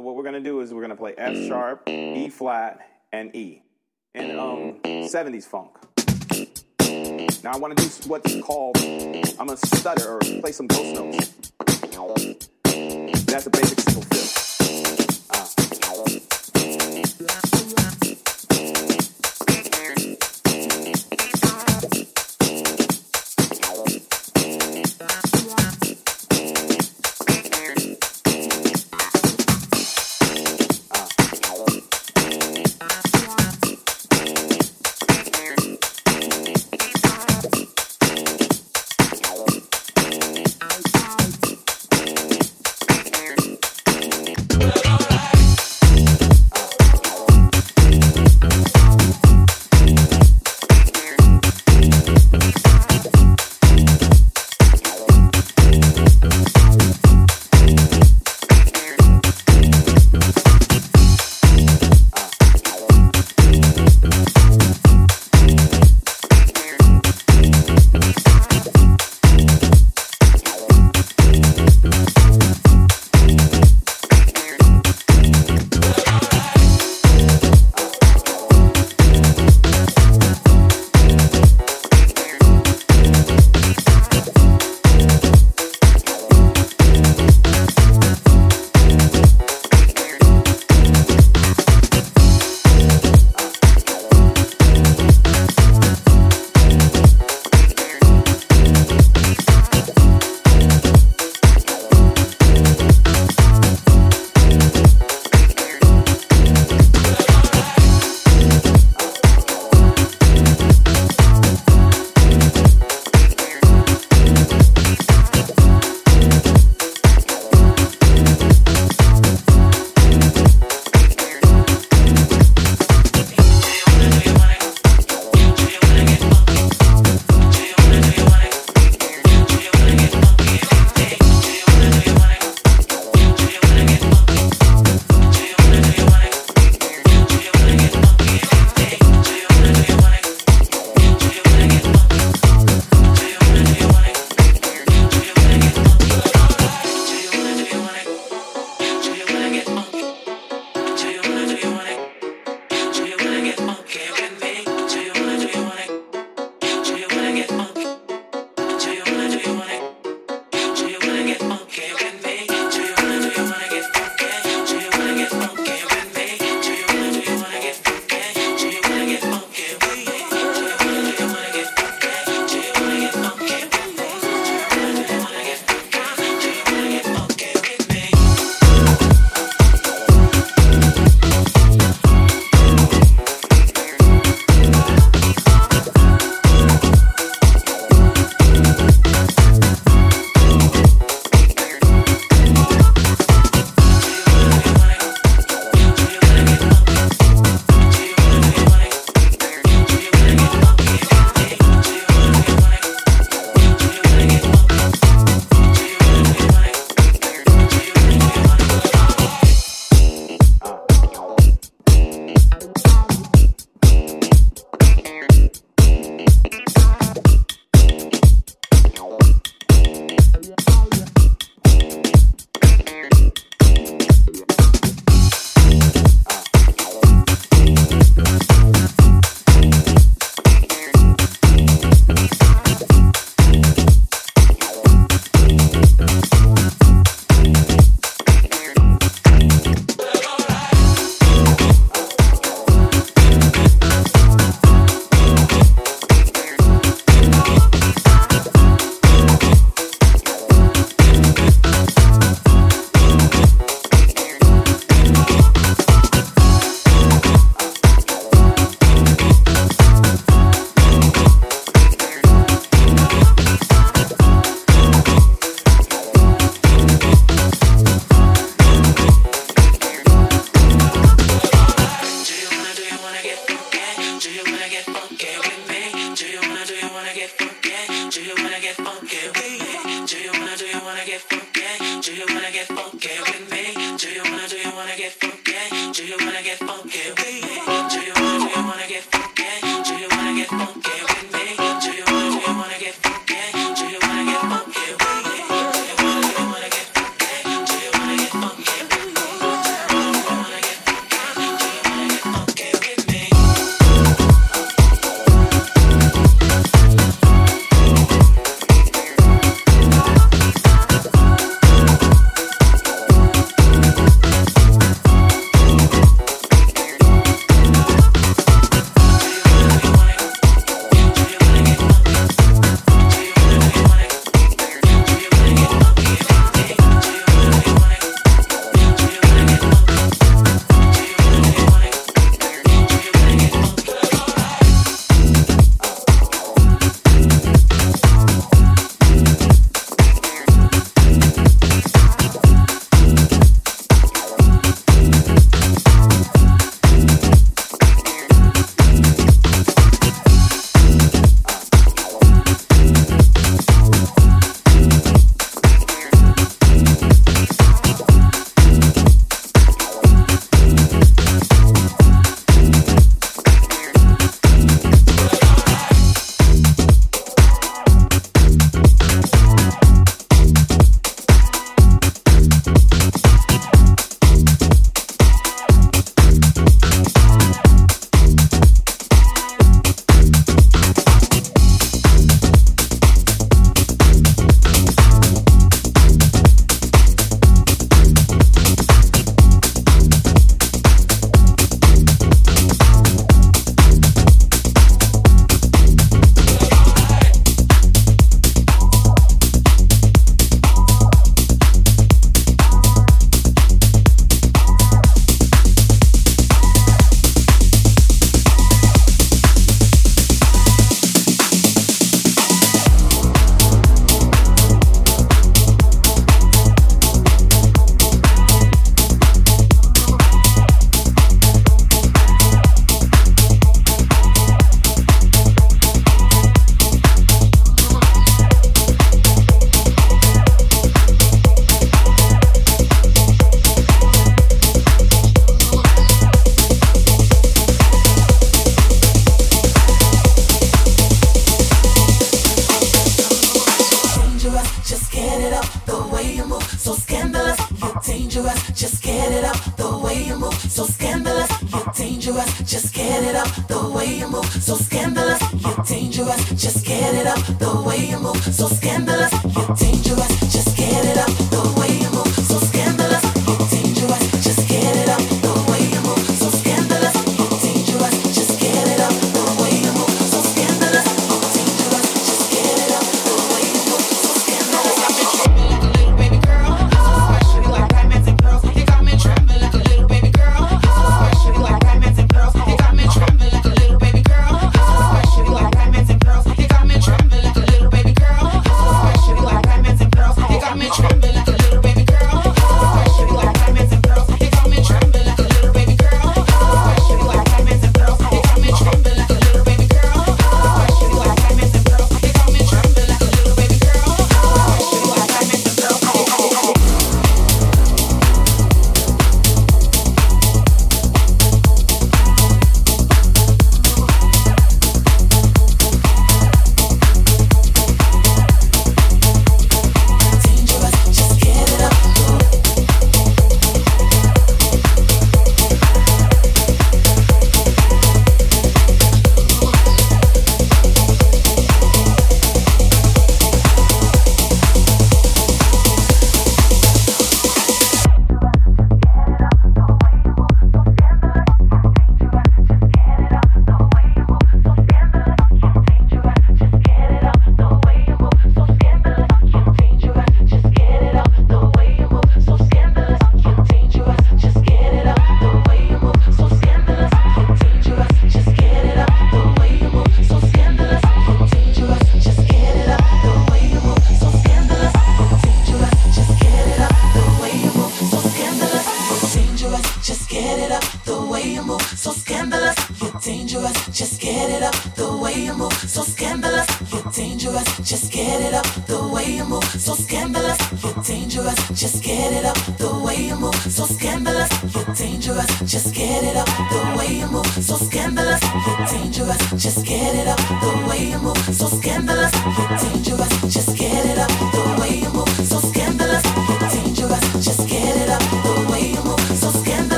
what we're gonna do is we're gonna play F mm. sharp, E flat, and E in mm. um, 70s funk. Now I want to do what's called I'm gonna stutter or play some ghost notes. That's a basic single fifth.